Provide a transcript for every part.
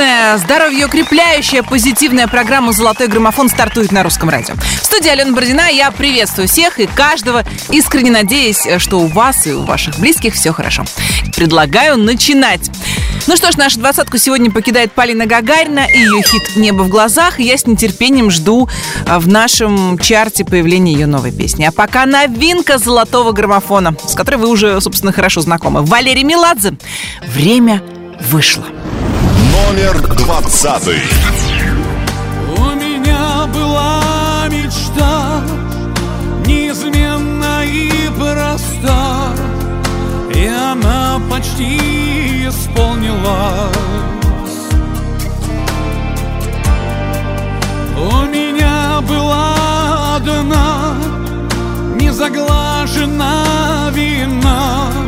Отличная, здоровье укрепляющая, позитивная программа «Золотой граммофон» стартует на русском радио. В студии Алена Бородина, я приветствую всех и каждого, искренне надеясь, что у вас и у ваших близких все хорошо. Предлагаю начинать. Ну что ж, нашу двадцатку сегодня покидает Полина Гагарина и ее хит «Небо в глазах». И я с нетерпением жду а, в нашем чарте появления ее новой песни. А пока новинка золотого граммофона, с которой вы уже, собственно, хорошо знакомы. Валерий Меладзе. Время вышло. Номер двадцатый. У меня была мечта Неизменна и проста И она почти исполнилась У меня была одна Незаглажена вина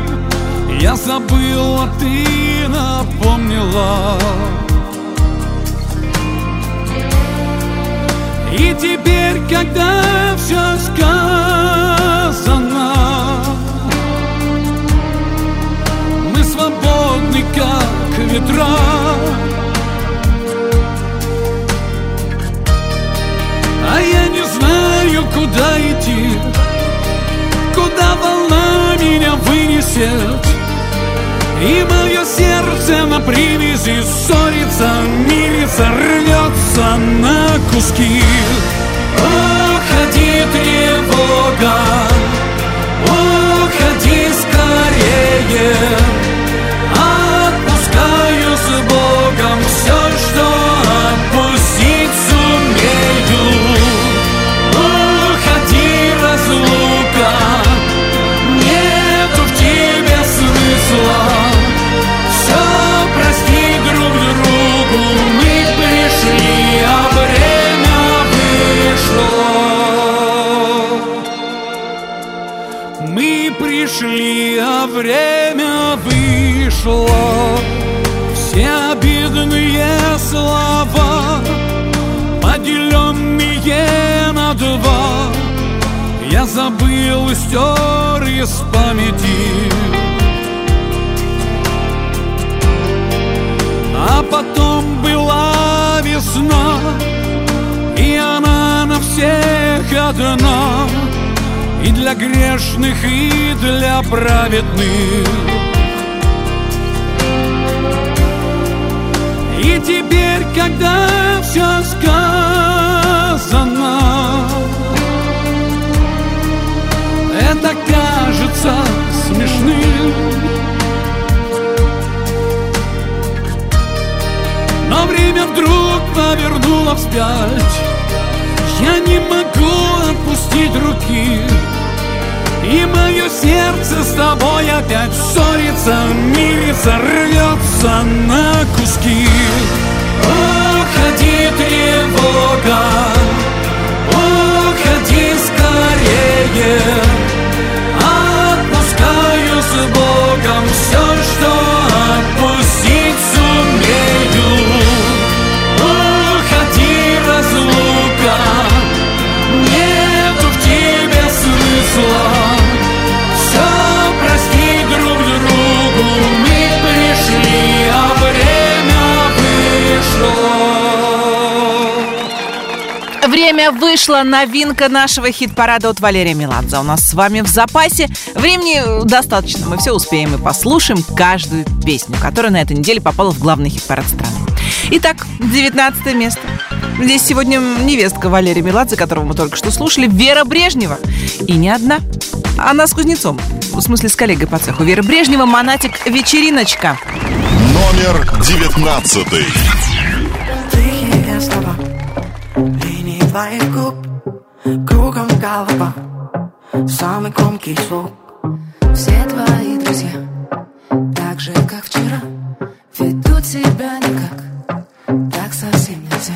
Я забыл, а ты напомнила. И теперь, когда все сказано Мы свободны, как ветра. А я не знаю, куда идти Куда волна меня вынесет И мое сердце на привязи ссорится, мирится, рвется на куски. Уходи, тревога, уходи скорее пришли, а время вышло. Все обидные слова Поделенные на два. Я забыл и стер из памяти. А потом была весна И она на всех одна для грешных, и для праведных. И теперь, когда все сказано Это кажется смешным. Но время вдруг повернуло вспять. Я не могу отпустить руки И мое сердце с тобой опять ссорится Мирится, рвется на куски. Уходи, тревога Уходи скорее Время вышло. Новинка нашего хит-парада от Валерия Меладзе. У нас с вами в запасе. Времени достаточно. Мы все успеем и послушаем каждую песню, которая на этой неделе попала в главный хит-парад страны. Итак, 19 место. Здесь сегодня невестка Валерия Меладзе, которого мы только что слушали, Вера Брежнева. И не одна. Она с кузнецом. В смысле, с коллегой по цеху. Вера Брежнева, монатик «Вечериночка». Номер девятнадцатый. Слова твоих губ Кругом голова Самый громкий звук Все твои друзья Так же, как вчера Ведут себя никак Так совсем нельзя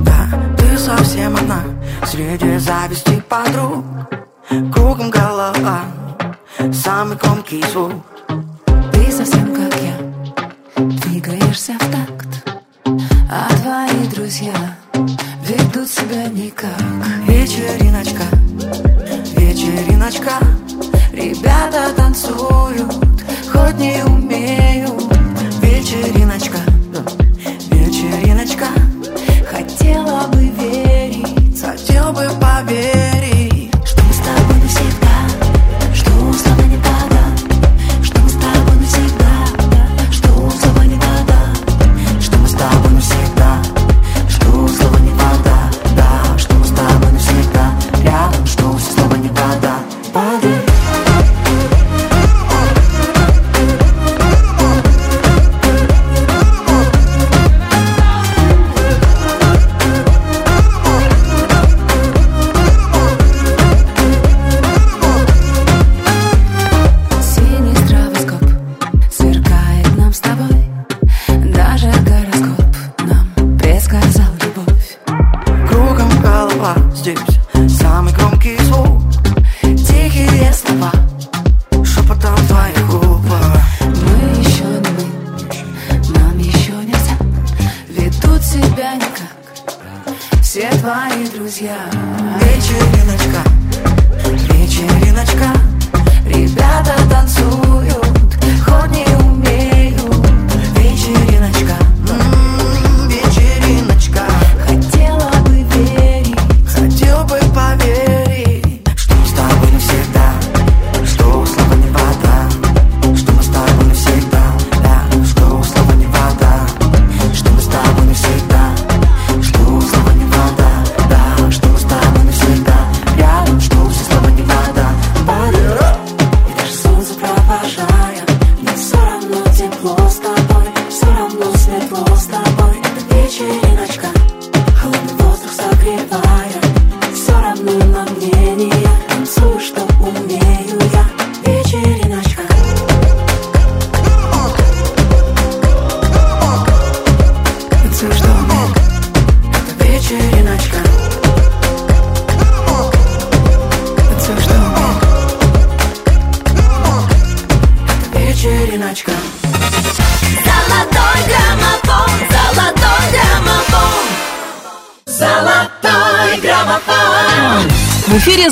Да, ты совсем одна Среди зависти подруг Кругом голова Самый громкий звук Ты совсем как я Двигаешься в такт А твои друзья себя никак. Вечериночка, вечериночка. Ребята танцуют, хоть не умеют. Вечериночка, вечериночка. Хотела бы верить, хотел бы поверить.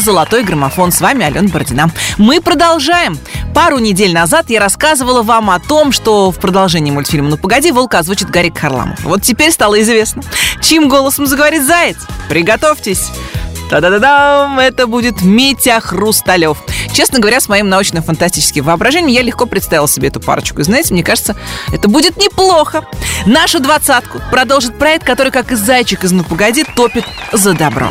«Золотой граммофон». С вами Алена Бородина. Мы продолжаем. Пару недель назад я рассказывала вам о том, что в продолжении мультфильма «Ну погоди» волка озвучит Гарик Харламов. Вот теперь стало известно, чьим голосом заговорит заяц. Приготовьтесь. Та-да-да-дам! Это будет Митя Хрусталев. Честно говоря, с моим научно-фантастическим воображением я легко представила себе эту парочку. И знаете, мне кажется, это будет неплохо. Нашу двадцатку продолжит проект, который, как и зайчик из «Ну погоди», топит за добро.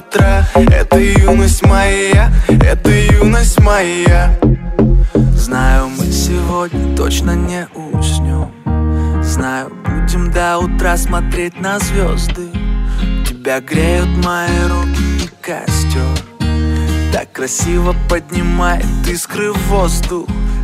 Это юность моя Это юность моя. Знаю, мы сегодня точно не уснем. Знаю, будем до утра смотреть на звезды. Тебя греют мои руки и костер. Так красиво поднимает искры в воздух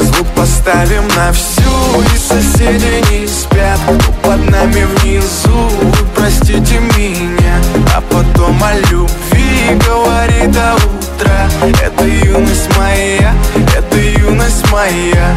Звук поставим на всю, и соседи не спят. Под нами внизу, вы простите меня. А потом о любви говори до утра Это юность моя, это юность моя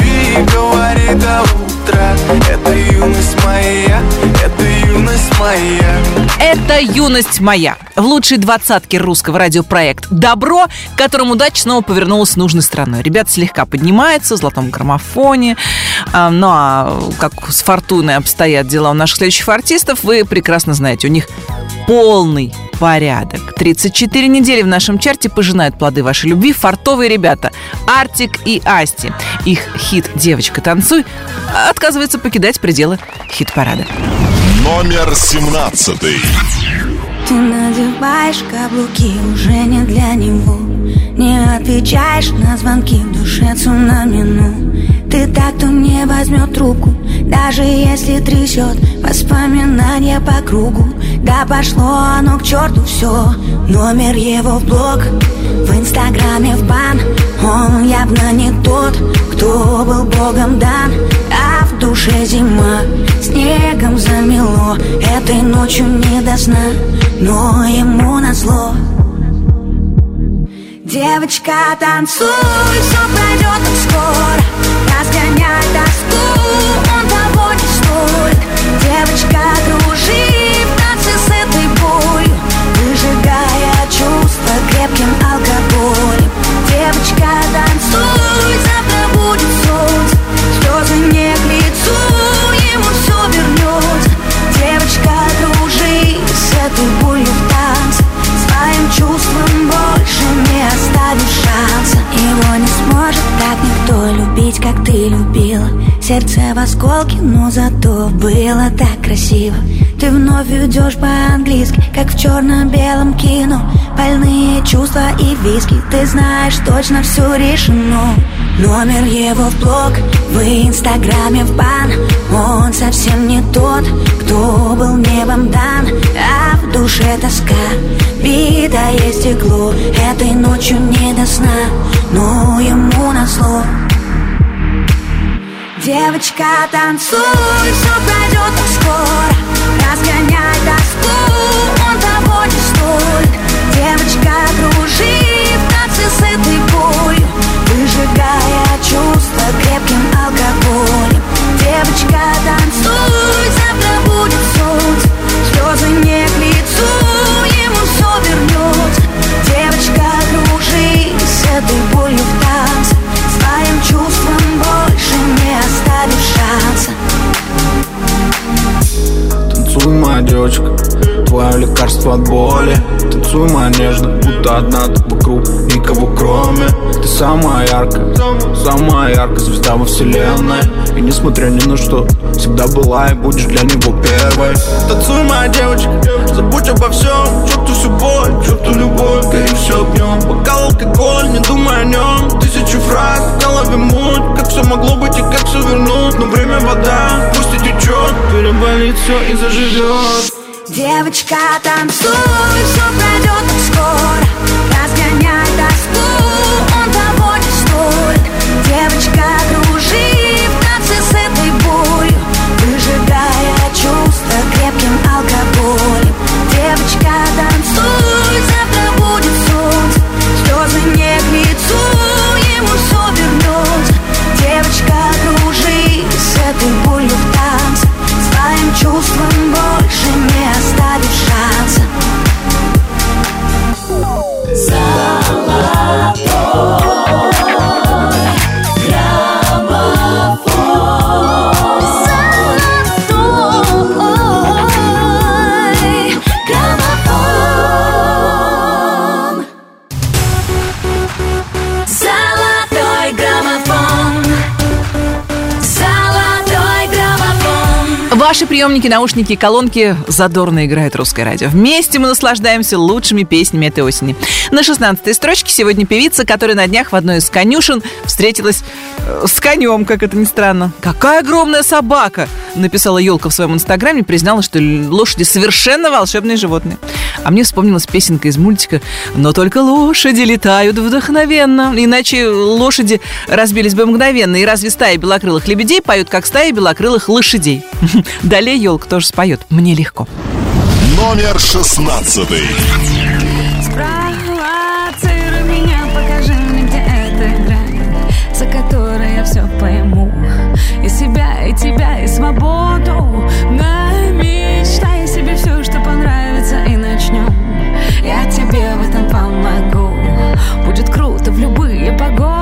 Говорит до утра утра Это юность моя, это юность моя Это юность моя В лучшей двадцатке русского радиопроект «Добро», которым удача снова повернулась нужной стороной Ребят слегка поднимаются в золотом граммофоне а, Ну а как с фортуной обстоят дела у наших следующих артистов Вы прекрасно знаете, у них полный порядок. 34 недели в нашем чарте пожинают плоды вашей любви фартовые ребята Артик и Асти. Их хит «Девочка, танцуй» отказывается покидать пределы хит-парада. Номер 17 Ты надеваешь каблуки уже не для него. Не отвечаешь на звонки в душе цунамину Ты так, кто не возьмет трубку Даже если трясет воспоминания по кругу. Да пошло оно к черту все Номер его в блог В инстаграме в бан. Он явно не тот, кто был богом дан. А душе зима. Снегом замело Этой ночью не до сна. Но ему назло. Девочка, танцуй, все пройдет скоро Разгоняй тоску, он того не стоит Девочка, кружи ты любила Сердце в осколке, но зато было так красиво. Ты вновь идешь по-английски, как в черно-белом кино. Больные чувства и виски, ты знаешь точно все решено. Номер его в блог, в инстаграме в бан. Он совсем не тот, кто был небом дан. А в душе тоска, битое стекло. Этой ночью не до сна, но ему назло Девочка, танцуй, все пройдет так скоро Разгоняй тоску, он того не стоит Девочка, кружи в танце с этой болью Выжигая чувства крепким алкоголем. Девочка, танцуй, завтра будет солнце. Слезы не моя девочка, твое лекарство от боли. Танцуй, моя нежно, будто одна ты вокруг, Ты самая яркая, самая яркая звезда во вселенной. И несмотря ни на что, всегда была и будешь для него первой. Танцуй, моя девочка, забудь обо всем. Черту всю боль, черту любовь, гори все огнем Бокал алкоголь, не думай о нем Тысячи фраз, в голове муть Как все могло быть и как все вернуть. Но время вода, пусть и течет Переболит все и заживет Девочка, танцуй, все Ваши приемники, наушники колонки задорно играет русское радио. Вместе мы наслаждаемся лучшими песнями этой осени. На 16 строчке сегодня певица, которая на днях в одной из конюшен встретилась э, с конем, как это ни странно. «Какая огромная собака!» написала елка в своем инстаграме, признала, что лошади совершенно волшебные животные. А мне вспомнилась песенка из мультика «Но только лошади летают вдохновенно». Иначе лошади разбились бы мгновенно. И разве стаи белокрылых лебедей поют, как стаи белокрылых лошадей? Далее елка тоже споет. Мне легко. Номер шестнадцатый. Спровоцируй меня, покажи мне, где эта грань За которой я все пойму И себя, и тебя, и свободу Будет круто в любые погоды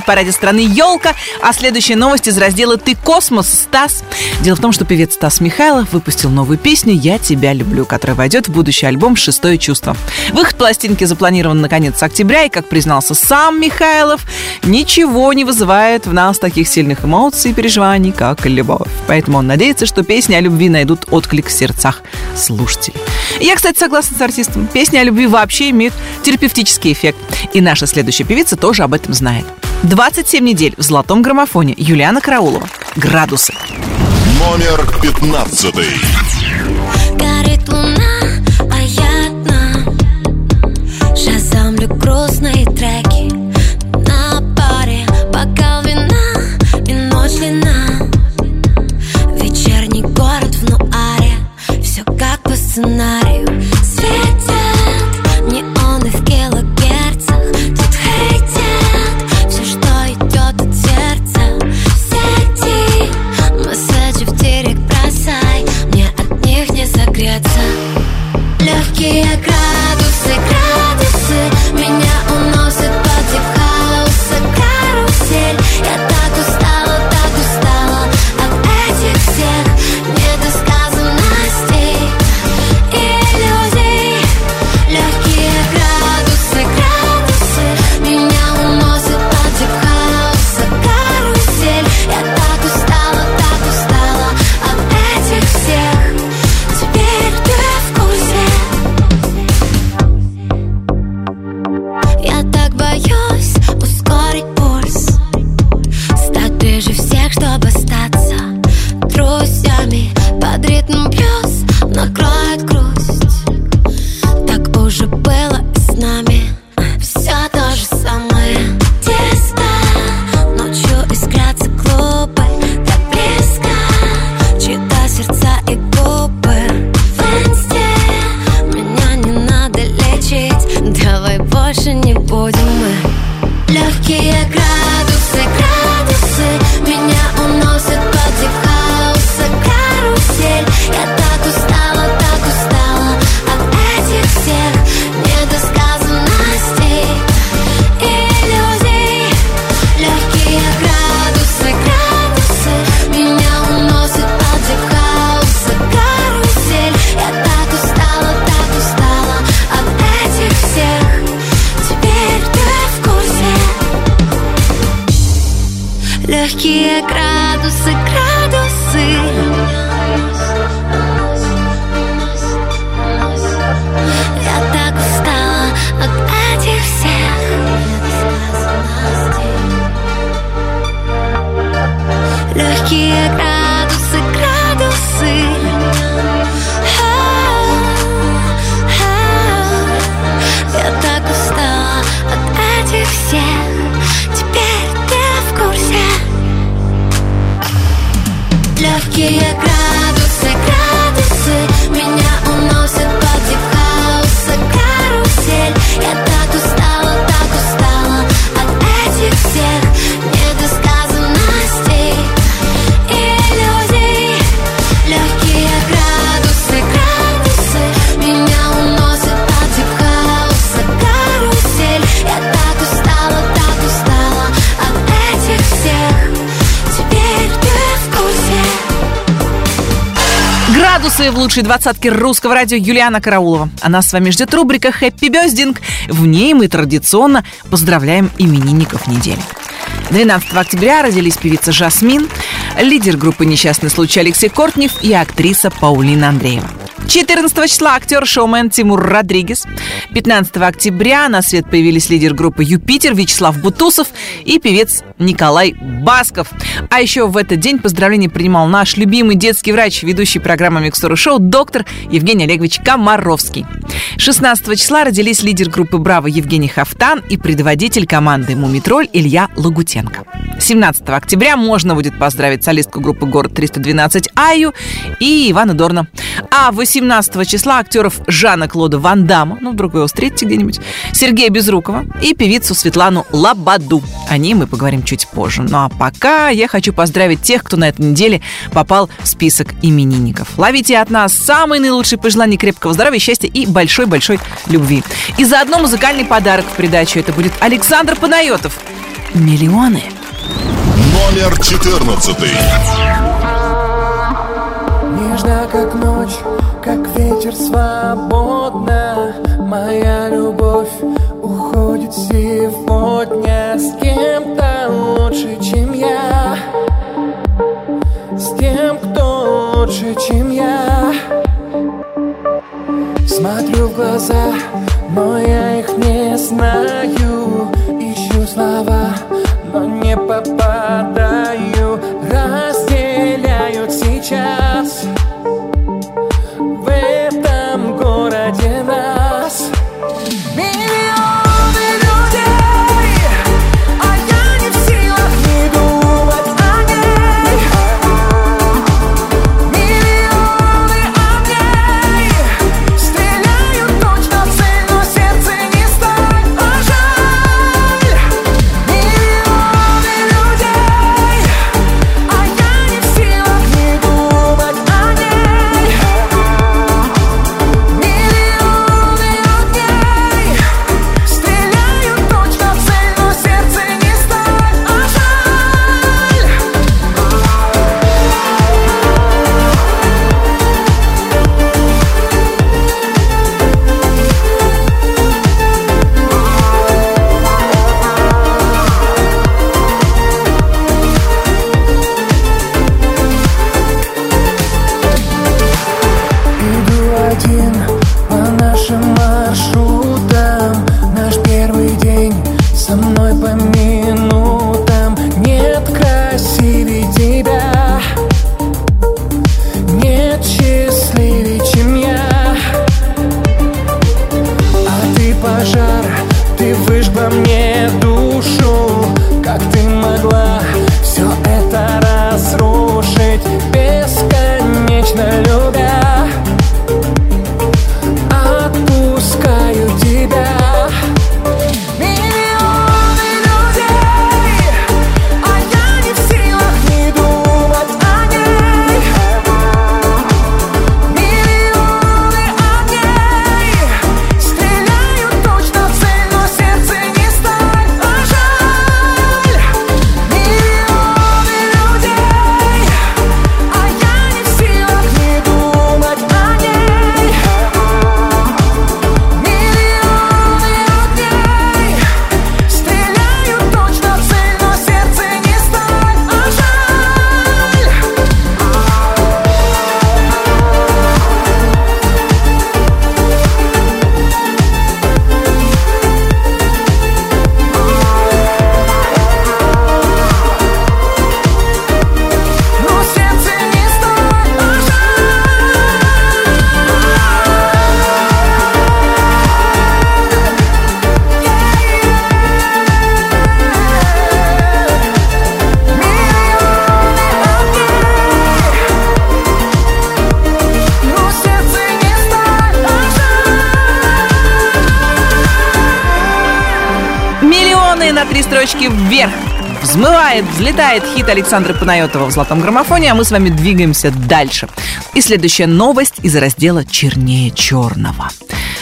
в хит-параде страны «Елка», а следующая новость из раздела «Ты космос, Стас». Дело в том, что певец Стас Михайлов выпустил новую песню «Я тебя люблю», которая войдет в будущий альбом «Шестое чувство». Выход пластинки запланирован на конец октября, и, как признался сам Михайлов, ничего не вызывает в нас таких сильных эмоций и переживаний, как любовь. Поэтому он надеется, что песни о любви найдут отклик в сердцах слушателей. Я, кстати, согласна с артистом. Песни о любви вообще имеют терапевтический эффект. И наша следующая певица тоже об этом знает. 27 недель в золотом граммофоне Юлиана Караулова. «Градусы». Номер пятнадцатый. Горит луна, а я одна Шазамлю грустные треки На паре бокал вина и ночь длина Вечерний город в нуаре Все как по сценарию лучшей двадцатке русского радио Юлиана Караулова. А нас с вами ждет рубрика «Хэппи Бездинг». В ней мы традиционно поздравляем именинников недели. 12 октября родились певица Жасмин, лидер группы «Несчастный случай» Алексей Кортнев и актриса Паулина Андреева. 14 числа актер-шоумен Тимур Родригес. 15 октября на свет появились лидер группы «Юпитер» Вячеслав Бутусов и певец Николай Басков. А еще в этот день поздравления принимал наш любимый детский врач, ведущий программы «Микстуры шоу» доктор Евгений Олегович Комаровский. 16 числа родились лидер группы «Браво» Евгений Хафтан и предводитель команды «Мумитроль» Илья Лагутенко. 17 октября можно будет поздравить солистку группы «Город 312» Аю и Ивана Дорна. А 18 числа актеров Жана Клода Ван Дамма, ну, вдруг вы его встретите где-нибудь, Сергея Безрукова и певицу Светлану Лабаду. О ней мы поговорим чуть позже. Ну а пока я хочу поздравить тех, кто на этой неделе попал в список именинников. Ловите от нас самые наилучшие пожелания крепкого здоровья, счастья и большой-большой любви. И заодно музыкальный подарок в придачу. Это будет Александр Панайотов. Миллионы. Номер 14. Нежна, как ночь, как ветер свободно. Моя любовь уходит сегодня С кем-то лучше, чем я. С тем, кто лучше, чем я. Смотрю в глаза, но я их не знаю. Ищу слова, но не попадаю. Разделяют сейчас Взлетает хит Александра Панайотова в золотом граммофоне, а мы с вами двигаемся дальше. И следующая новость из раздела «Чернее черного».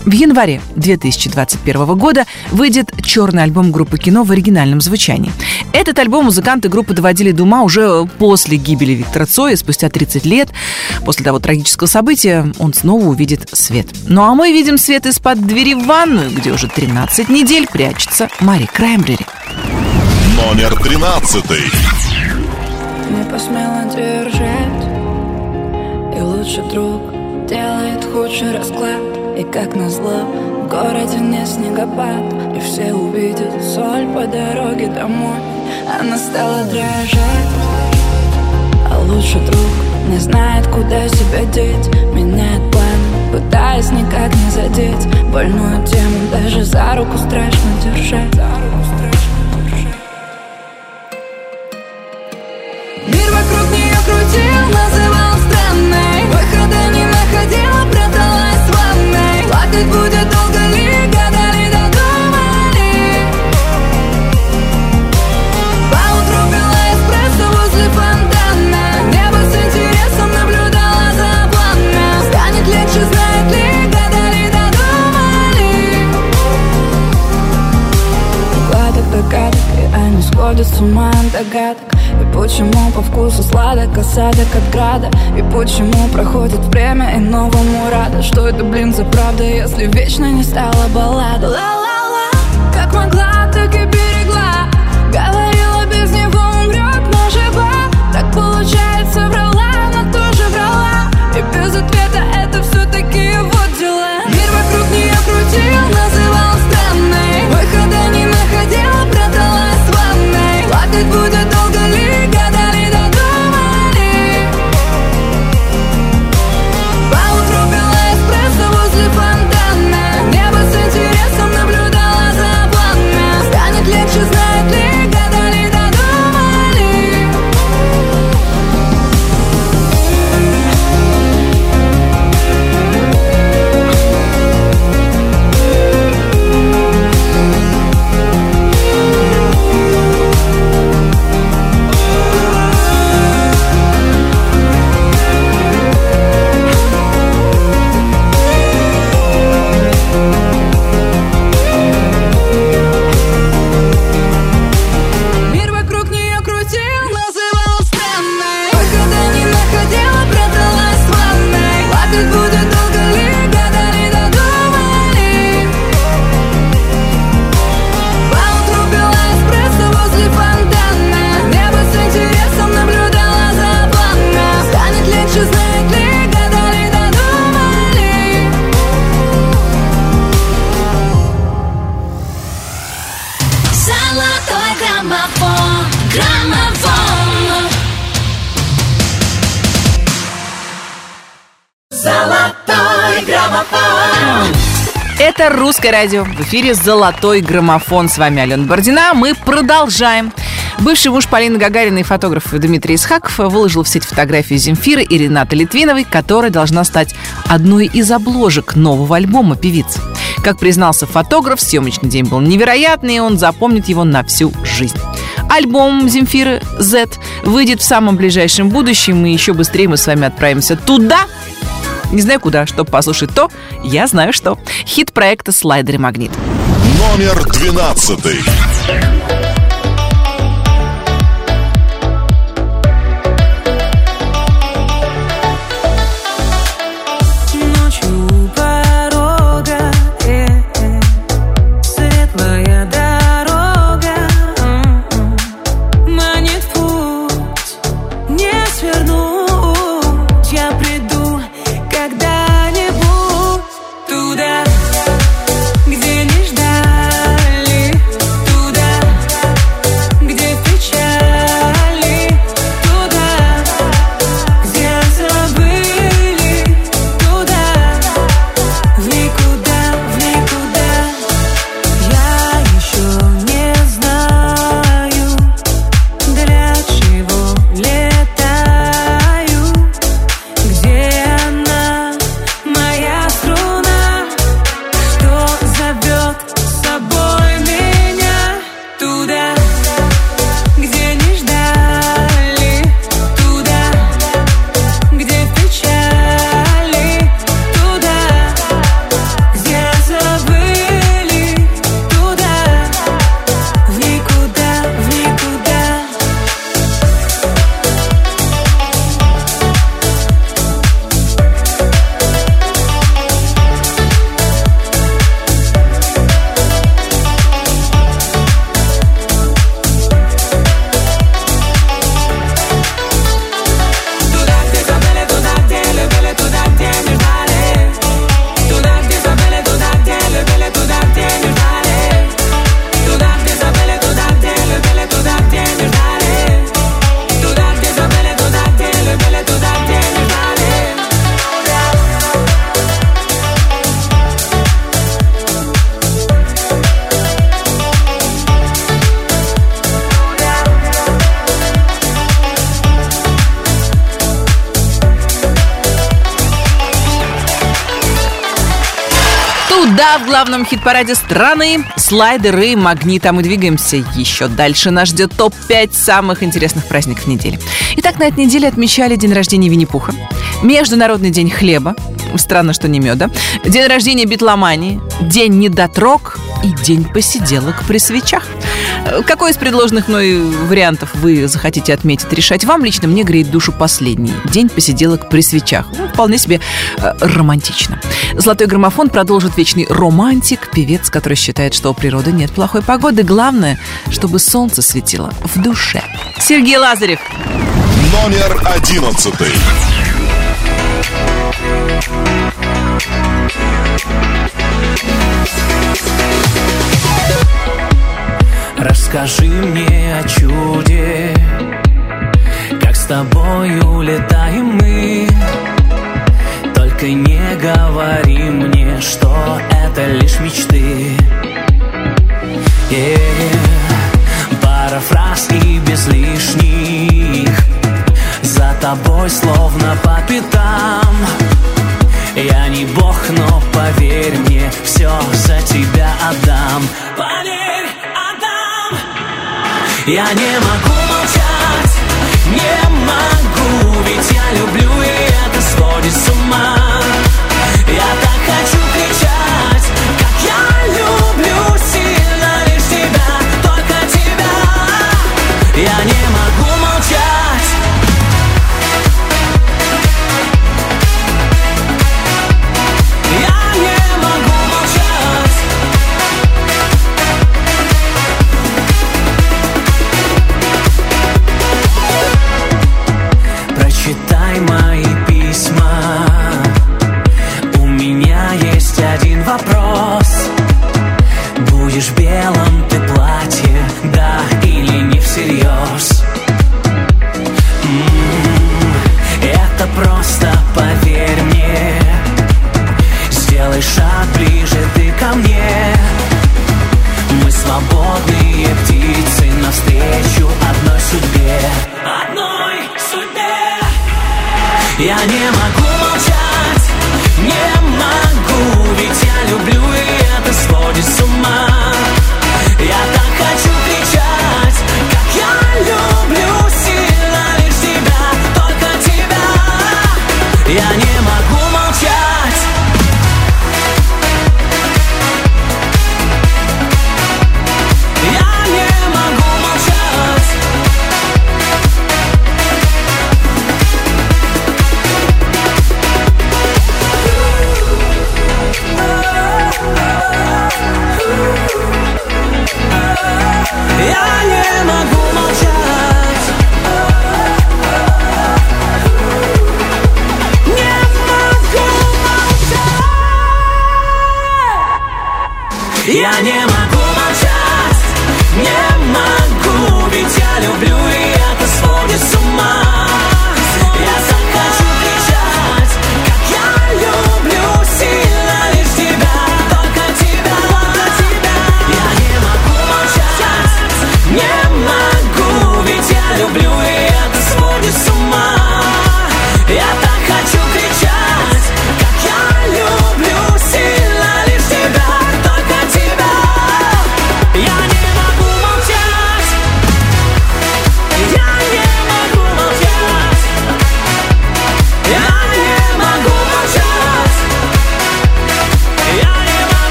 В январе 2021 года выйдет черный альбом группы «Кино» в оригинальном звучании. Этот альбом музыканты группы доводили до ума уже после гибели Виктора Цоя, спустя 30 лет. После того трагического события он снова увидит свет. Ну а мы видим свет из-под двери в ванную, где уже 13 недель прячется Мари Краймбрери. Номер тринадцатый. Не посмела держать. И лучший друг делает худший расклад. И как назло в городе не снегопад. И все увидят соль по дороге домой. Она стала дрожать. А лучший друг не знает, куда себя деть. Меняет планы, пытаясь никак не задеть. Больную тему даже за руку страшно держать от догадок. И почему по вкусу сладок осадок от града? И почему проходит время и новому рада? Что это, блин, за правда, если вечно не стала баллада Это «Русское радио». В эфире «Золотой граммофон». С вами Алена Бородина. Мы продолжаем. Бывший муж Полины Гагариной и фотограф Дмитрий Исхаков выложил в сеть фотографии Земфиры и Ренаты Литвиновой, которая должна стать одной из обложек нового альбома певицы. Как признался фотограф, съемочный день был невероятный, и он запомнит его на всю жизнь. Альбом Земфиры Z выйдет в самом ближайшем будущем, и еще быстрее мы с вами отправимся туда, не знаю куда, чтобы послушать то, я знаю что. Хит проекта «Слайдер и магнит». Номер двенадцатый. Главном хит-параде страны. Слайдеры и магнит, а мы двигаемся еще дальше. Нас ждет топ-5 самых интересных праздников недели. Итак, на этой неделе отмечали день рождения Винни-Пуха, Международный день хлеба, странно, что не меда, день рождения битломании, день недотрог и день посиделок при свечах. Э, Какой из предложенных мной вариантов вы захотите отметить, решать вам? Лично мне греет душу последний. День посиделок при свечах. Ну, вполне себе э, романтично. Золотой граммофон продолжит вечный романтик, певец, который считает, что у природы нет плохой погоды. Главное, чтобы солнце светило в душе. Сергей Лазарев. Номер одиннадцатый. Расскажи мне о чуде. Как с тобой улетаем мы? Только не говори мне, что это лишь мечты. Yeah. Пара фраз и без лишних. За тобой словно по пятам. Я не бог, но поверь мне Все за тебя отдам. Поверь, Я не могу молчать Не могу, ведь я люблю И это сводит с ума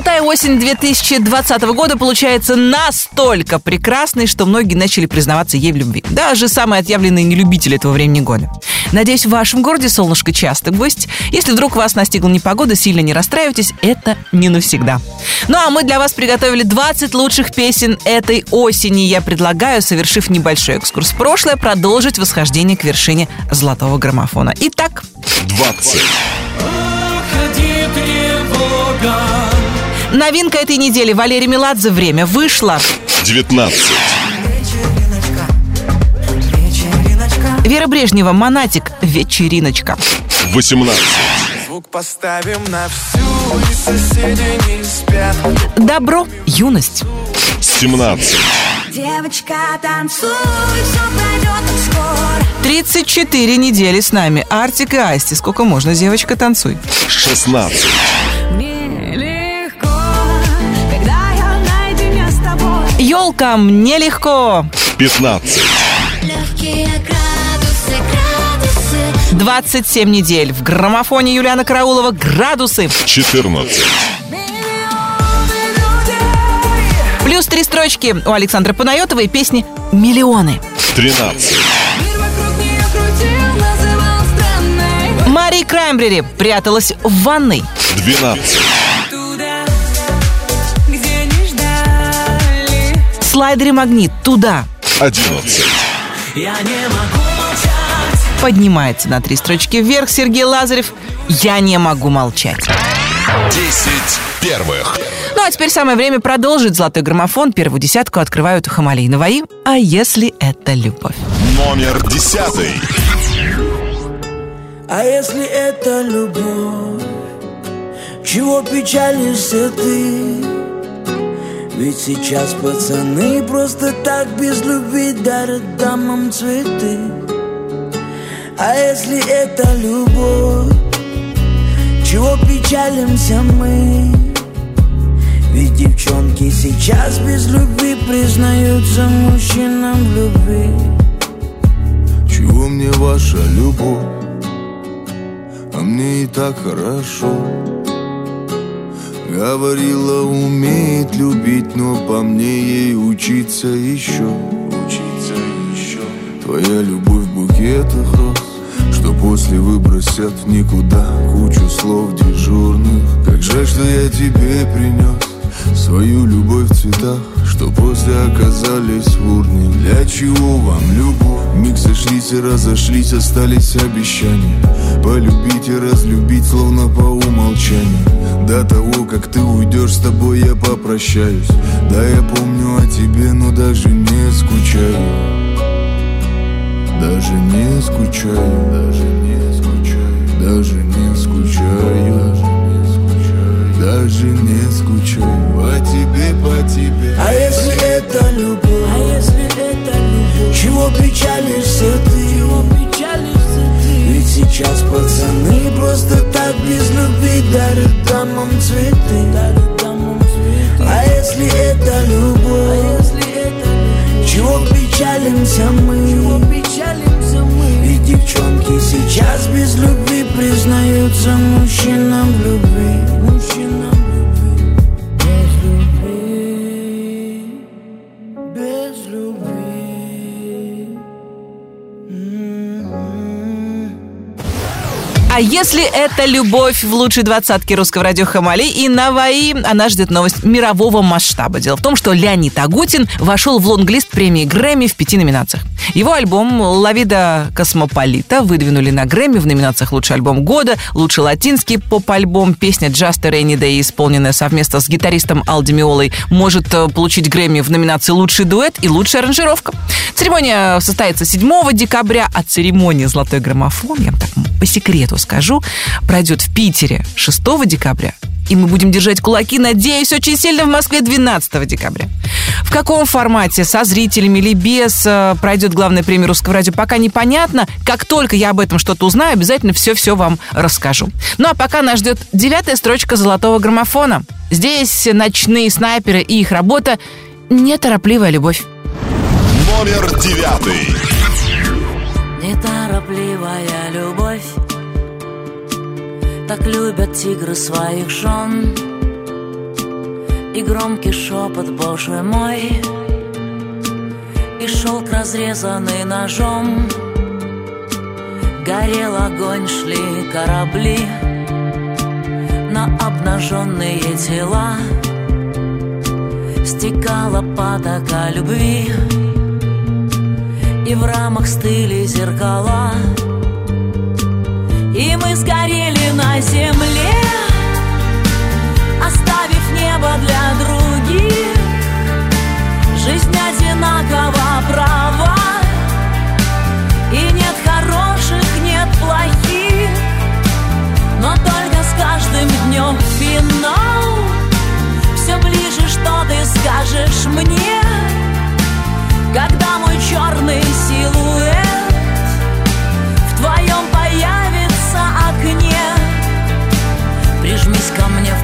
Золотая осень 2020 года получается настолько прекрасной, что многие начали признаваться ей в любви. Даже самые отъявленные нелюбители этого времени года. Надеюсь, в вашем городе солнышко часто гость. Если вдруг вас настигла непогода, сильно не расстраивайтесь, это не навсегда. Ну а мы для вас приготовили 20 лучших песен этой осени. Я предлагаю, совершив небольшой экскурс в прошлое, продолжить восхождение к вершине золотого граммофона. Итак, 20. Новинка этой недели Валерий Меладзе «Время» вышла. 19. Вечериночка, вечериночка Вера Брежнева, Монатик, вечериночка. 18. Звук поставим на всю, и соседи не спят. Добро, юность. 17. Девочка, танцуй, все пройдет скоро 34 недели с нами. Артик и Асти. Сколько можно, девочка, танцуй. 16. Елка, мне легко. 15. Легкие градусы, градусы 27 недель. В граммофоне Юлиана Караулова градусы. 14. Плюс три строчки у Александра Панайотовой песни «Миллионы». 13. Мир вокруг нее крутил, называл странной Мари Краймбрери пряталась в ванной. 12. Слайдере «Магнит» туда. 11. Я не могу молчать. Поднимается на три строчки вверх Сергей Лазарев. «Я не могу молчать». 10 первых. Ну а теперь самое время продолжить «Золотой граммофон». Первую десятку открывают Хамали и Наваи. А если это любовь? Номер 10. А если это любовь, чего печалишься ты? Ведь сейчас пацаны просто так без любви дарят дамам цветы. А если это любовь, чего печалимся мы? Ведь девчонки сейчас без любви признаются мужчинам в любви. Чего мне ваша любовь? А мне и так хорошо Говорила, умеет любить, но по мне ей учиться еще Учиться еще Твоя любовь в букетах роз Что после выбросят в никуда Кучу слов дежурных. Как жаль, что я тебе принес Свою любовь в цветах Что после оказались в урне Для чего вам любовь? Миг сошлись и разошлись Остались обещания. Полюбить и разлюбить Словно по умолчанию. До того, как ты уйдешь С тобой я попрощаюсь. Да, я помню о тебе Но даже не скучаю. Даже не скучаю. Даже не скучаю. Даже не скучаю Даже не скучаю По тебе, по тебе А если это любовь? А если это любовь? Чего печалишься ты? Чего печалишься ты? Ведь сейчас пацаны просто так без любви дарят дамам цветы. Дарят дамам цветы. А если это любовь? А если это любовь? Чего печалимся мы? Чего печалимся мы? Ведь девчонки сейчас без любви признаются мужчинам в любви. Мужчинам если это любовь в лучшей двадцатке русского радио Хамали и Наваи, она ждет новость мирового масштаба. Дело в том, что Леонид Агутин вошел в лонглист премии Грэмми в пяти номинациях. Его альбом «Лавида Космополита» выдвинули на Грэмми в номинациях «Лучший альбом года», «Лучший латинский поп-альбом», песня «Just a Rainy Day», исполненная совместно с гитаристом Алди Миолой, может э, получить Грэмми в номинации «Лучший дуэт» и «Лучшая аранжировка». Церемония состоится 7 декабря, а церемония «Золотой граммофон», я вам так по секрету скажу, пройдет в Питере 6 декабря. И мы будем держать кулаки, надеюсь, очень сильно в Москве 12 декабря. В каком формате, со зрителями или без, э, пройдет главная премия Русского радио, пока непонятно. Как только я об этом что-то узнаю, обязательно все-все вам расскажу. Ну а пока нас ждет девятая строчка золотого граммофона. Здесь ночные снайперы и их работа «Неторопливая любовь». Номер 9. Неторопливая любовь Так любят тигры своих жен. И громкий шепот, боже мой И шелк, разрезанный ножом. Горел огонь, шли корабли На обнаженные тела. Стекала потока любви и в рамах стыли зеркала и мы сгорели на земле Оставив небо для других. Жизнь одинакова права. И нет хороших, нет плохих. Но только с каждым днем финал. Все ближе, что ты скажешь мне Когда мой черный силу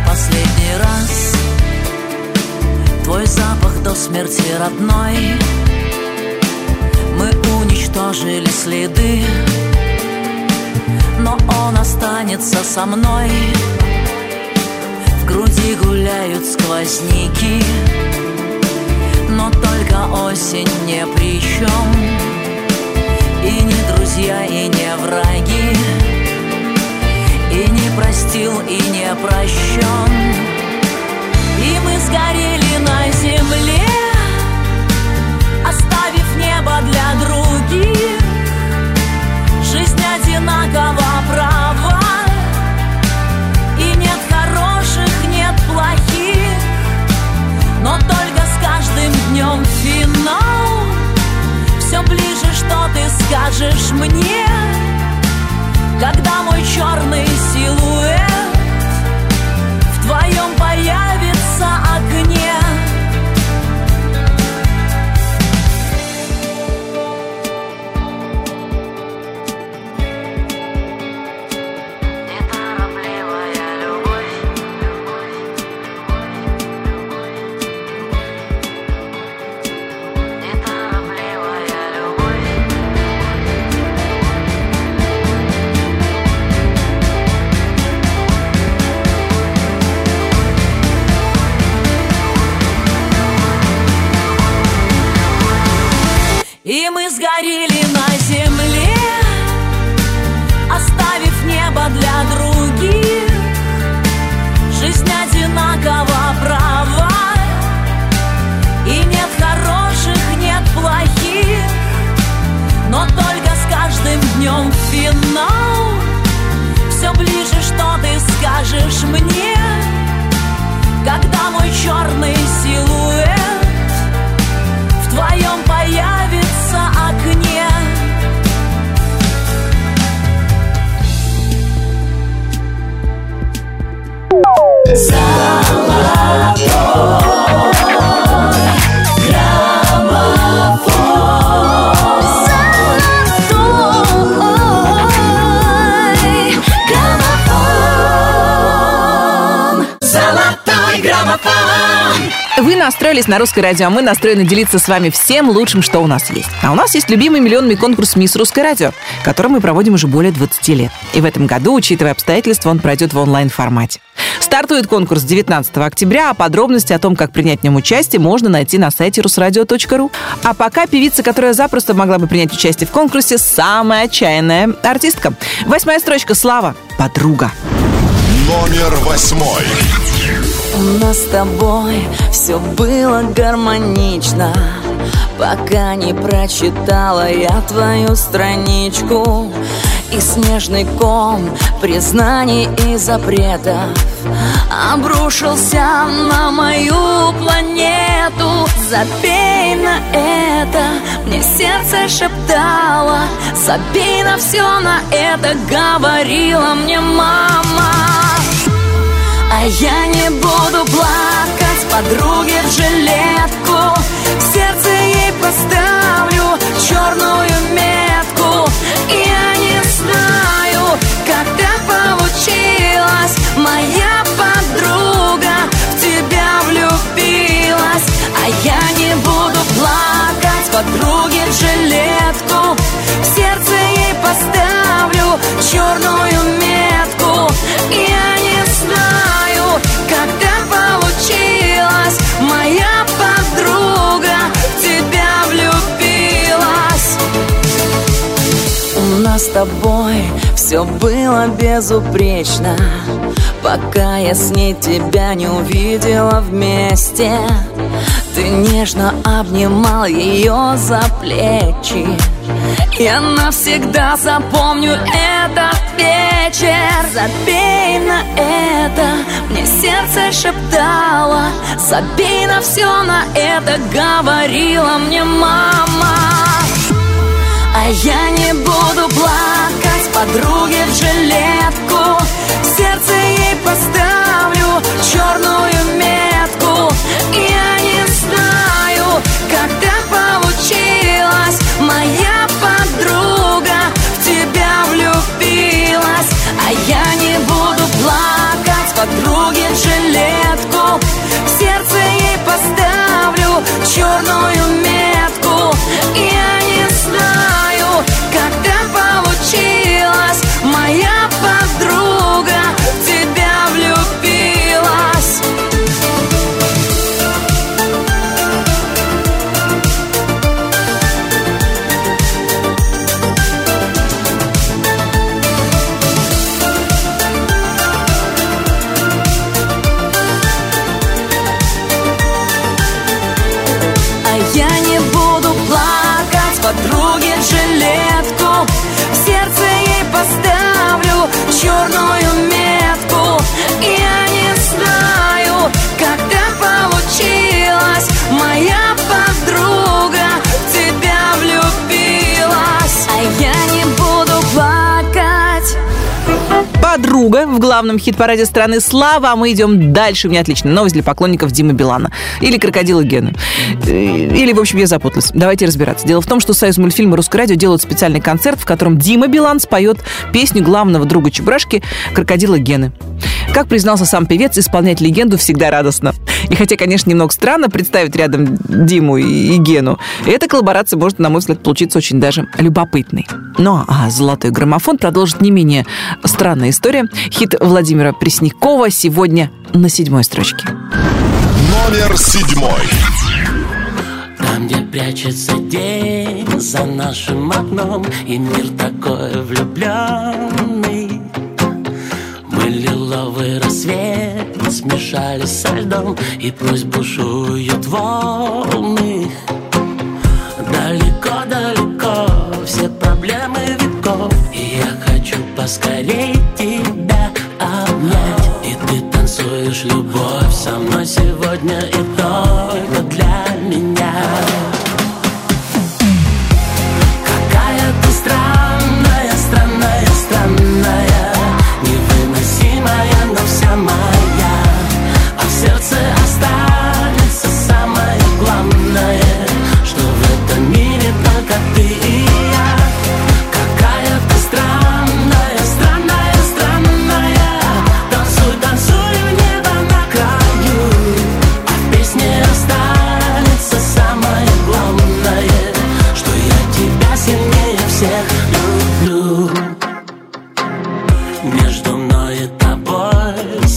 последний раз. Твой запах до смерти родной. Мы уничтожили следы. Но он останется со мной. В груди гуляют сквозняки. Но только осень не при чем И не друзья, и не враги простил, и не прощен. И мы сгорели на земле Оставив небо для других. Жизнь одинакова настроились на русское радио, а мы настроены делиться с вами всем лучшим, что у нас есть. А у нас есть любимый миллионный конкурс «Мисс Русское радио», который мы проводим уже более 20 лет. И в этом году, учитывая обстоятельства, он пройдет в онлайн-формате. Стартует конкурс 19 октября, а подробности о том, как принять в нем участие, можно найти на сайте русрадио.ру. А пока певица, которая запросто могла бы принять участие в конкурсе, самая отчаянная артистка. Восьмая строчка «Слава. Подруга». Номер восьмой. У нас с тобой все было гармонично. Пока не прочитала я твою страничку И снежный ком признаний и запретов. Обрушился на мою планету. Забей на это, мне сердце шептало. Забей на все на это, говорила мне мама а я не буду плакать подруге в жилетку. В сердце ей поставлю черную метку. Я не знаю, как так получилось. Моя подруга в тебя влюбилась. А я не буду плакать подруге в жилетку. В сердце ей поставлю черную метку. Я не так получилось Моя подруга в тебя влюбилась. У нас с тобой все было безупречно Пока я с ней тебя не увидела вместе. Ты нежно обнимал ее за плечи Я навсегда запомню этот вечер. Забей на это, мне сердце шептало. Забей на все на это, говорила мне мама. А я не буду плакать подруге в жилетку. Сердце ей поставлю черную метку. Я не знаю, так получилось Моя я не буду плакать подруге жилетку. В сердце ей поставлю черную метку главном хит-параде страны «Слава». А мы идем дальше. У меня отличная новость для поклонников Димы Билана. Или «Крокодила Гены». Э, Или, в общем, я запуталась. Давайте разбираться. Дело в том, что Союз мультфильма Русское радио делают специальный концерт, в котором Дима Билан споет песню главного друга Чебурашки «Крокодила Гены». Как признался сам певец, исполнять легенду всегда радостно. И хотя, конечно, немного странно представить рядом Диму и Гену, эта коллаборация может, на мой взгляд, получиться очень даже любопытной. Ну а «Золотой граммофон» продолжит не менее странная история. Хит Владимира Преснякова сегодня на седьмой строчке. Номер седьмой. Там, где прячется день за нашим окном И мир такой влюбленный лиловый рассвет смешались со льдом И пусть бушуют волны. Далеко-далеко все проблемы веков И я хочу поскорей тебя обнять. И ты танцуешь любовь со мной сегодня и только для меня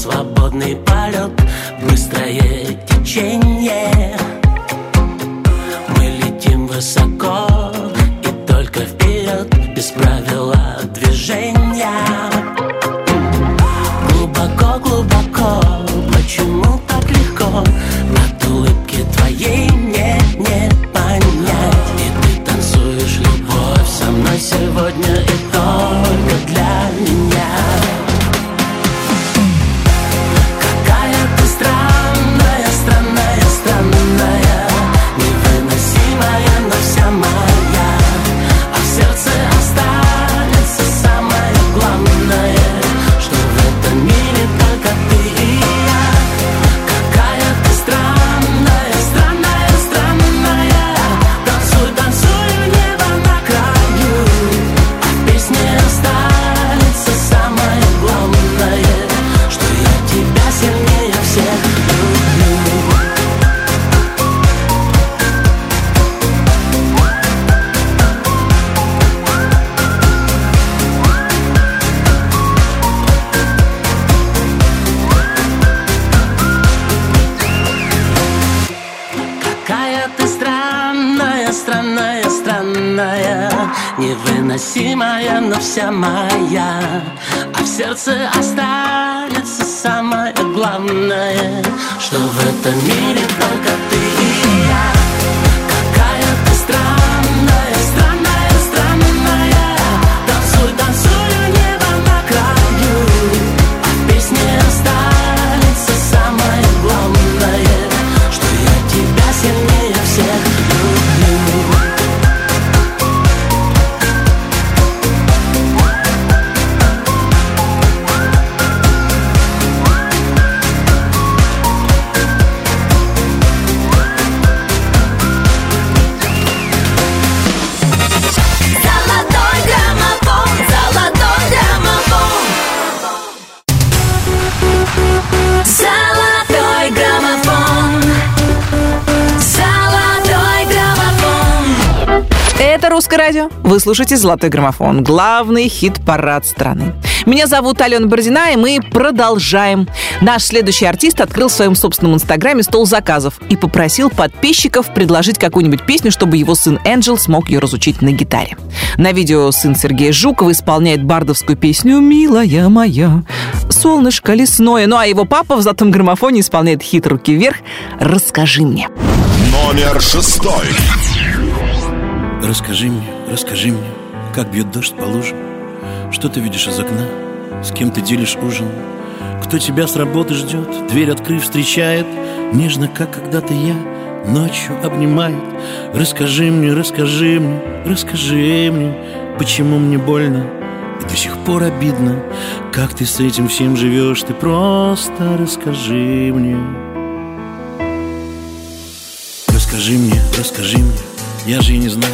свободный полет Быстрое течение. Мы летим высоко и только вперед Без правила движения «Русское радио». Вы слушаете «Золотой граммофон». Главный хит-парад страны. Меня зовут Алена Бородина, и мы продолжаем. Наш следующий артист открыл в своем собственном инстаграме стол заказов и попросил подписчиков предложить какую-нибудь песню, чтобы его сын Энджел смог ее разучить на гитаре. На видео сын Сергея Жукова исполняет бардовскую песню «Милая моя, солнышко лесное». Ну а его папа в золотом граммофоне исполняет хит «Руки вверх» «Расскажи мне». Номер шестой. Расскажи мне, расскажи мне, как бьет дождь по лужам Что ты видишь из окна, с кем ты делишь ужин? Кто тебя с работы ждет, дверь открыв встречает. Нежно, как когда-то я, ночью обнимает. Расскажи мне, расскажи мне, расскажи мне Почему мне больно, И до сих пор обидно, как ты с этим всем живешь? Ты просто расскажи мне. Расскажи мне, расскажи мне, я же и не знаю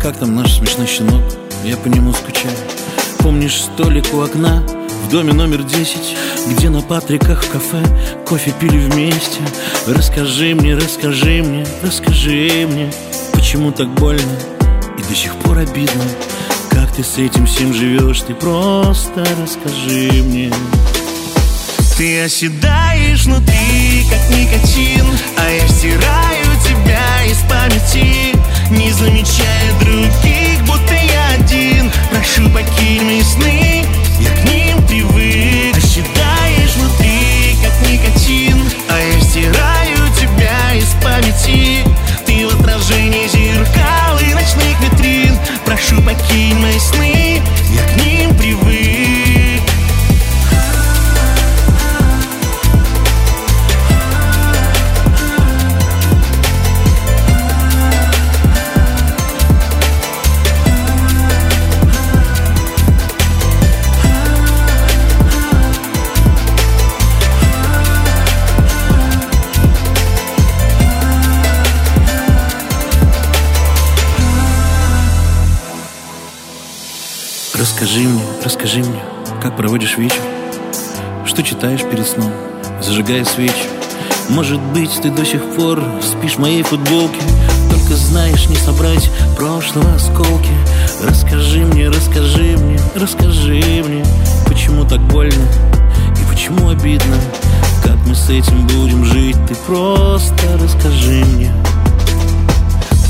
Как там наш смешной щенок, я по нему скучаю. Помнишь столик у окна в доме номер 10 Где на Патриках в кафе кофе пили вместе? Расскажи мне, расскажи мне, расскажи мне Почему так больно и до сих пор обидно? Как ты с этим всем живешь, ты просто расскажи мне Ты оседаешь внутри, как никотин А я стираю тебя из памяти Не замечая других, будто я один. Прошу, покинь мои сны, я к ним привык. Оседаешь внутри, как никотин А я стираю тебя из памяти. Ты в отражении зеркал и ночных витрин. Прошу, покинь мои сны, я к ним Расскажи мне, расскажи мне, как проводишь вечер? Что читаешь перед сном, зажигая свечи? Может быть, ты до сих пор спишь в моей футболке? Только знаешь не собрать прошлого осколки. Расскажи мне, расскажи мне, расскажи мне Почему так больно и почему обидно? Как мы с этим будем жить, ты просто расскажи мне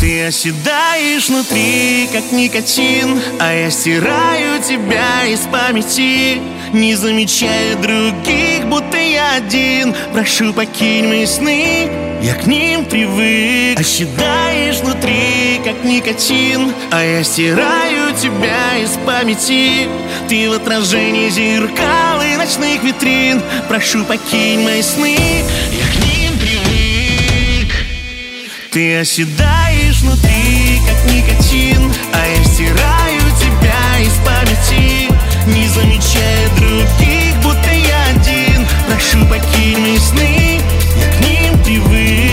Ты оседаешь внутри, как никотин А я стираю тебя из памяти. Не замечая других, будто я один. Прошу, покинь мои сны, я к ним привык. Оседаешь внутри, как никотин А я стираю тебя из памяти. Ты в отражении зеркал и ночных витрин. Прошу, покинь мои сны, я к ним Ты оседаешь внутри, как никотин А я стираю тебя из памяти Не замечая других, будто я один. Прошу, покинь мои сны, я к ним привык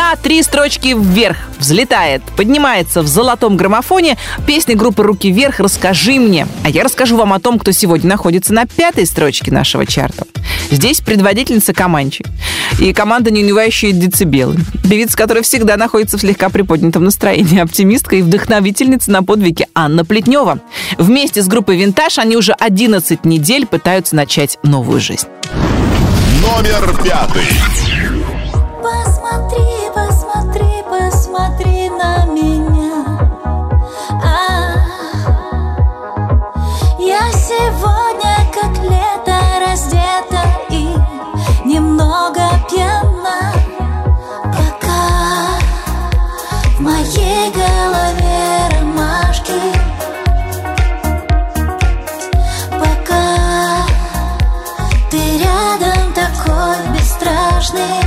На три строчки вверх взлетает, поднимается в золотом граммофоне песня группы «Руки вверх» «Расскажи мне». А я расскажу вам о том, кто сегодня находится на пятой строчке нашего чарта. Здесь предводительница Каманчи. И команда «Не унывающие децибелы». Певица, которая всегда находится в слегка приподнятом настроении. Оптимистка и вдохновительница на подвиге Анна Плетнева. Вместе с группой «Винтаж» они уже 11 недель пытаются начать новую жизнь. Номер пятый. Немного пьяна. Пока в моей голове ромашки. Пока ты рядом такой бесстрашный.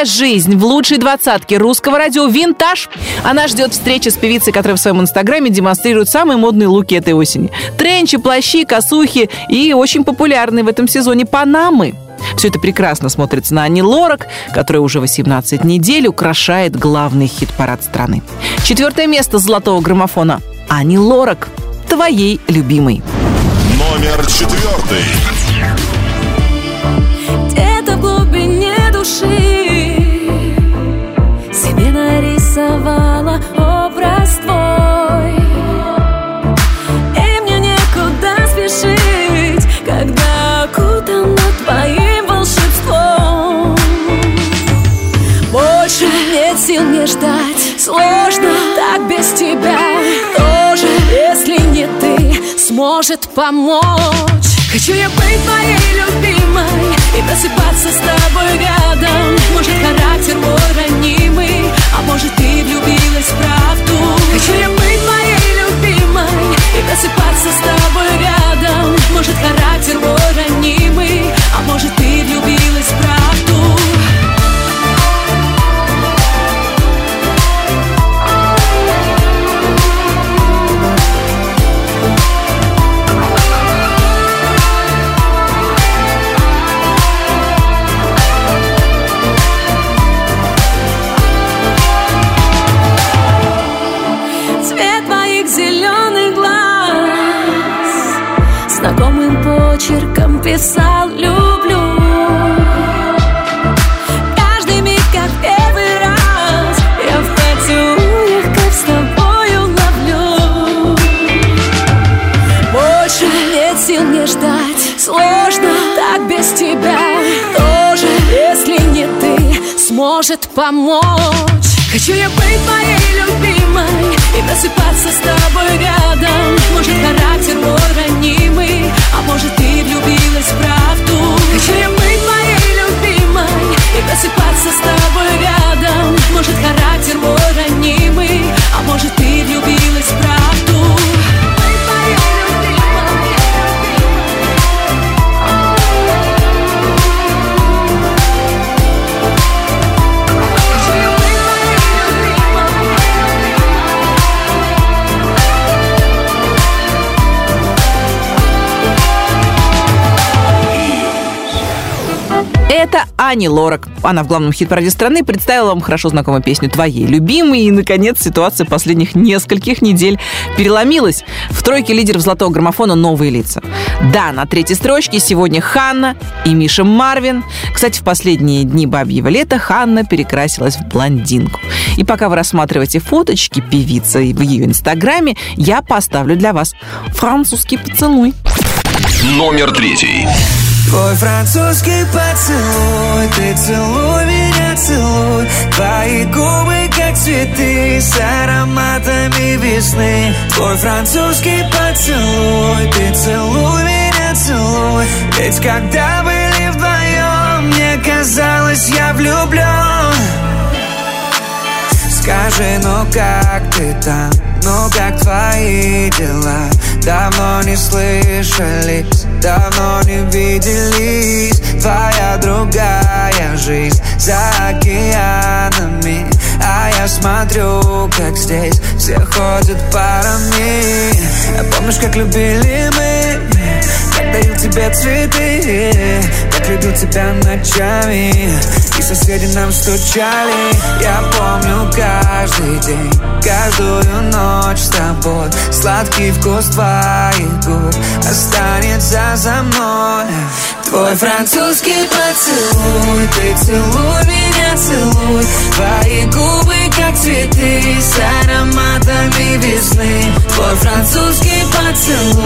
Новая жизнь в лучшей двадцатке русского радио «Винтаж». Она ждет встречи с певицей, которая в своем инстаграме демонстрирует самые модные луки этой осени. Тренчи, плащи, косухи и очень популярные в этом сезоне панамы. Все это прекрасно смотрится на Ани Лорак, которая уже 18 недель украшает главный хит-парад страны. Четвертое место золотого граммофона. Ани Лорак. Твоей любимой. Номер четвертый. Где-то в глубине души нарисовала образ твой. И мне некуда спешить Когда окутана твоим волшебством. Больше нет сил мне ждать Сложно так без тебя. Тоже, если не ты Сможет помочь. Хочу я быть твоей любимой И просыпаться с тобой рядом. Может характер мой ранимый Может ты влюбилась в правду? Хочу я быть твоей любимой И просыпаться с тобой рядом. Может характер мой ранимый? А может ты влюбилась почерком писал «люблю» Каждый миг как первый раз Я в поцелуях с тобою ловлю. Больше нет сил мне ждать Сложно так без тебя. Тоже, если не ты Сможет помочь. Хочу я быть твоей любимой И просыпаться с тобой рядом Может характер мой ранимый А может ты влюбилась в правду. Я быть твоей любимой И просыпаться с тобой рядом Может характер мой ранимый А может ты влюбилась Ани Лорак. Она в главном хит-параде страны представила вам хорошо знакомую песню «Твоей любимой». И, наконец, ситуация последних нескольких недель переломилась. В тройке лидеров золотого граммофона новые лица. Да, на третьей строчке сегодня Ханна и Миша Марвин. Кстати, в последние дни бабьего лета Ханна перекрасилась в блондинку. И пока вы рассматриваете фоточки певицы в ее инстаграме, я поставлю для вас французский поцелуй. Номер третий. Твой французский поцелуй Ты целуй меня, целуй. Твои губы как цветы С ароматами весны. Твой французский поцелуй Ты целуй меня, целуй. Ведь когда были вдвоем Мне казалось, я влюблен Скажи, ну как ты там? Ну как твои дела? Давно не слышались, давно не виделись. Твоя другая жизнь за океанами. А я смотрю, как здесь все ходят парами. А Помнишь, как любили мы? Как дарил тебе цветы? Как любил тебя ночами соседи нам стучали. Я помню каждый день Каждую ночь с тобой. Сладкий вкус твоих губ Останется за мной. Твой французский поцелуй Ты целуй меня, целуй. Твои губы как цветы С ароматами весны. Твой французский поцелуй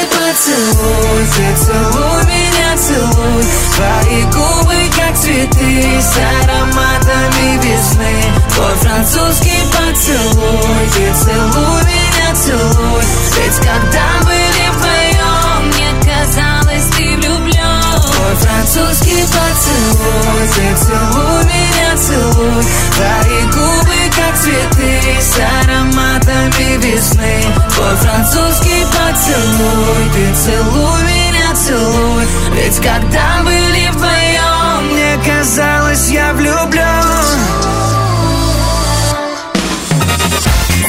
французский поцелуй Ты целуй меня, целуй. Твои губы как цветы С ароматами весны. Твой французский поцелуй Ты целуй меня, целуй. Ведь когда были вдвоем Мне казалось, ты влюблен Твой французский поцелуй Ты целуй меня, целуй. Твои губы как цветы С ароматами весны. Твой французский поцелуй Ты целуй меня, целуй Ведь когда были вдвоем Мне казалось, я влюблен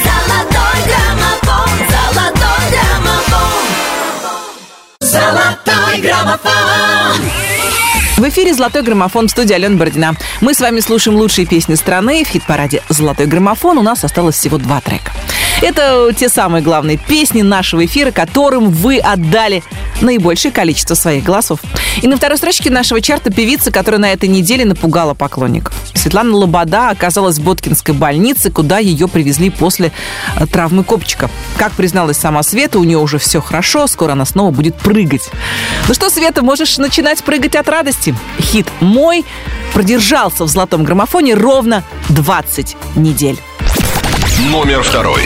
Золотой граммофон, золотой граммофон Золотой граммофон В эфире «Золотой граммофон» в студии Алена Бородина. Мы с вами слушаем лучшие песни страны. В хит-параде «Золотой граммофон» у нас осталось всего два трека. Это те самые главные песни нашего эфира, которым вы отдали наибольшее количество своих голосов. И на второй строчке нашего чарта певица, которая на этой неделе напугала поклонников. Светлана Лобода оказалась в Боткинской больнице, куда ее привезли после э, травмы копчика. Как призналась сама Света, у нее уже все хорошо, скоро она снова будет прыгать. Ну что, Света, можешь начинать прыгать от радости. Хит «Мой» продержался в золотом граммофоне ровно 20 недель. Номер второй.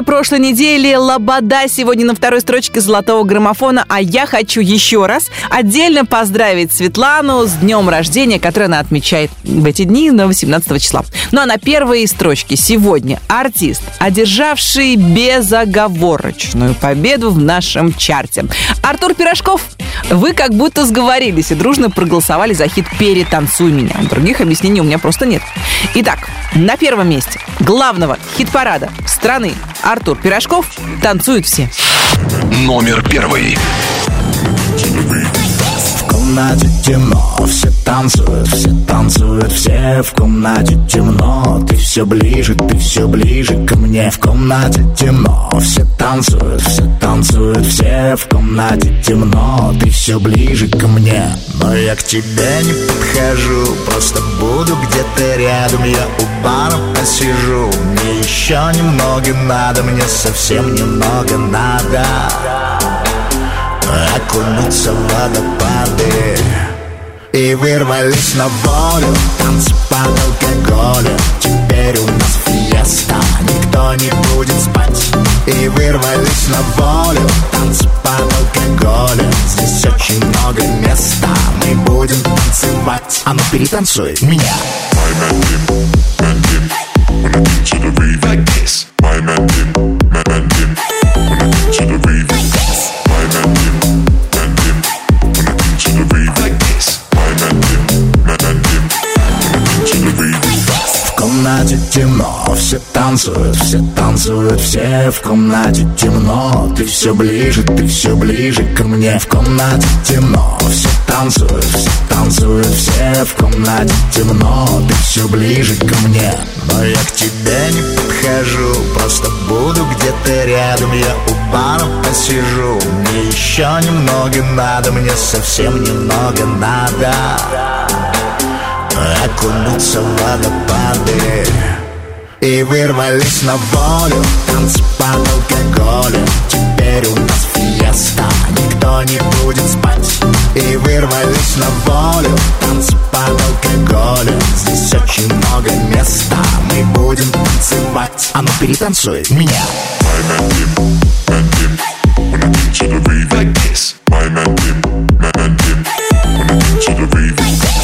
Победительница прошлой недели Лобода сегодня на второй строчке золотого граммофона, а я хочу еще раз отдельно поздравить Светлану с днем рождения, который она отмечает в эти дни на 18 числа. Ну а на первой строчке сегодня артист, одержавший безоговорочную победу в нашем чарте. Артур Пирожков, вы как будто сговорились и дружно проголосовали за хит «Перетанцуй меня». Других объяснений у меня просто нет. Итак, на первом месте главного хит-парада страны Артур Пирожков «Танцуют все». Номер первый. Комнате темно, все танцуют, все танцуют, все в комнате темно. Ты все ближе, ты все ближе ко мне. В комнате темно, все танцуют, все танцуют, все в комнате темно. Ты все ближе ко мне, но я к тебе не подхожу, просто буду где-то рядом. Я у бара посижу, мне еще немного надо, мне совсем немного надо окунуться в водопады. И вырвались на волю, танцы под алкоголем. Теперь у нас фиеста, никто не будет спать. И вырвались на волю, танцы под алкоголем. Здесь очень много места, мы будем танцевать. А ну перетанцуй меня. Like this. My man Tim, man, man Tim. When I get to the remix. My man Tim, комнате темно, все танцуют, все танцуют, все в комнате темно. Ты все ближе, ты все ближе ко мне. В комнате темно, все танцуют, все танцуют, все в комнате темно. Ты все ближе ко мне, но я к тебе не подхожу, просто буду где-то рядом. Я у бара посижу, мне еще немного надо, мне совсем немного надо окунуться в водопады И вырвались на волю, танцы под алкоголем Теперь у нас фиеста, никто не будет спать И вырвались на волю, танцы под алкоголем Здесь очень много места, мы будем танцевать А ну перетанцуй меня When I get to the remix. Like this. My man Tim, man, man Tim. When I get to the remix.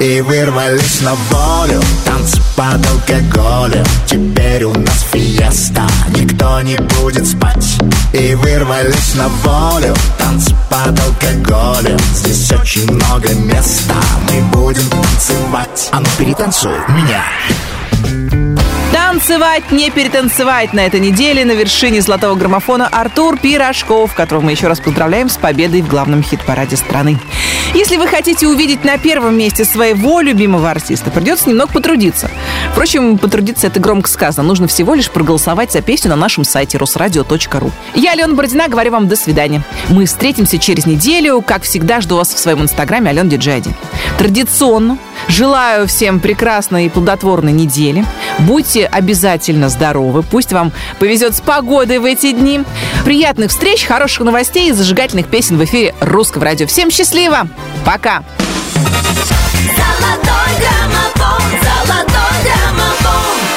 И вырвались на волю, танцы под алкоголем Теперь у нас фиеста, никто не будет спать. И вырвались на волю, танцы под алкоголем Здесь очень много места, мы будем танцевать. А ну перетанцуй меня Танцевать, не перетанцевать на этой неделе на вершине золотого граммофона Артур Пирожков, которого мы еще раз поздравляем с победой в главном хит-параде страны. Если вы хотите увидеть на первом месте своего любимого артиста, придется немного потрудиться. Впрочем, потрудиться это громко сказано. Нужно всего лишь проголосовать за песню на нашем сайте русрадио.ру. Я, Алена Бородина, говорю вам до свидания. Мы встретимся через неделю. Как всегда, жду вас в своем инстаграме Алена Диджади. Традиционно Желаю всем прекрасной и плодотворной недели. Будьте обязательно здоровы. Пусть вам повезет с погодой в эти дни. Приятных встреч, хороших новостей и зажигательных песен в эфире Русского радио. Всем счастливо. Пока. Золотой граммофон, золотой граммофон.